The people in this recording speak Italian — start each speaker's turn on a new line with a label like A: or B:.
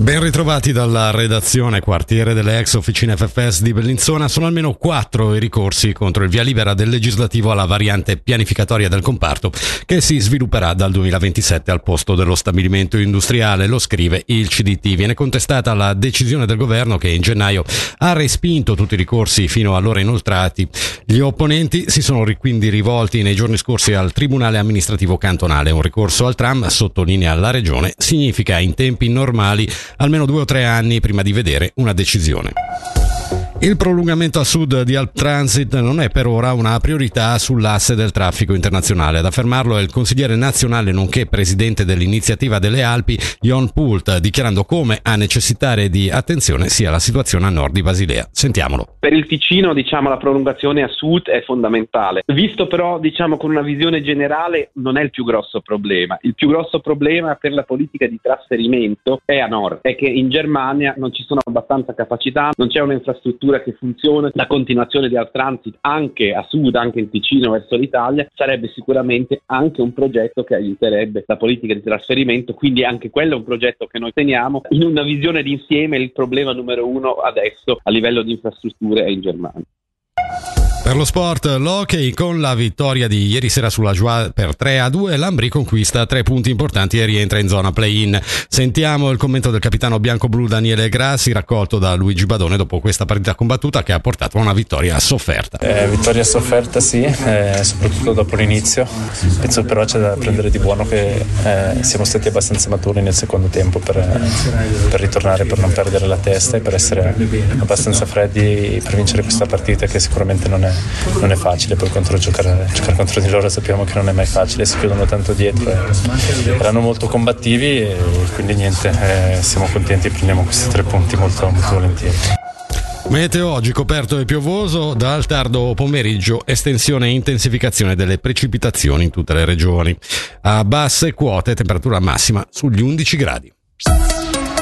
A: Ben ritrovati dalla redazione quartiere delle ex officine FFS di Bellinzona. Sono almeno quattro i ricorsi contro il via libera del legislativo alla variante pianificatoria del comparto che si svilupperà dal 2027 al posto dello stabilimento industriale. Lo scrive il CDT. Viene contestata la decisione del governo che in gennaio ha respinto tutti i ricorsi fino allora inoltrati. Gli opponenti si sono quindi rivolti nei giorni scorsi al Tribunale amministrativo cantonale. Un ricorso al tram, sottolinea la regione, significa in tempi normali almeno due o tre anni prima di vedere una decisione. Il prolungamento a sud di Alp Transit non è per ora una priorità sull'asse del traffico internazionale. Ad affermarlo è il consigliere nazionale nonché presidente dell'iniziativa delle Alpi, Jon Pult, dichiarando come a necessitare di attenzione sia la situazione a nord di Basilea. Sentiamolo.
B: Per il Ticino, diciamo, la prolungazione a sud è fondamentale. Visto però, diciamo, con una visione generale, non è il più grosso problema. Il più grosso problema per la politica di trasferimento è a nord, è che in Germania non ci sono abbastanza capacità, non c'è un'infrastruttura infrastruttura che funziona, la continuazione di Art Transit anche a sud, anche in Ticino verso l'Italia, sarebbe sicuramente anche un progetto che aiuterebbe la politica di trasferimento, quindi anche quello è un progetto che noi teniamo. In una visione d'insieme il problema numero uno adesso a livello di infrastrutture è in Germania.
A: Per lo sport, l'hockey con la vittoria di ieri sera sulla Joie per 3 a 2, l'Ambri conquista tre punti importanti e rientra in zona play-in. Sentiamo il commento del capitano bianco-blu Daniele Grassi raccolto da Luigi Badone dopo questa partita combattuta che ha portato a una vittoria sofferta.
C: Eh, vittoria sofferta sì, eh, soprattutto dopo l'inizio. Penso però c'è da prendere di buono che eh, siamo stati abbastanza maturi nel secondo tempo per, per ritornare, per non perdere la testa e per essere abbastanza freddi per vincere questa partita che sicuramente non è non è facile, poi contro giocare, giocare, contro di loro sappiamo che non è mai facile, si chiudono tanto dietro, erano molto combattivi e quindi niente, eh, siamo contenti, prendiamo questi tre punti molto, molto volentieri.
A: Meteo oggi coperto e piovoso, dal tardo pomeriggio estensione e intensificazione delle precipitazioni in tutte le regioni. A basse quote temperatura massima sugli 11 gradi.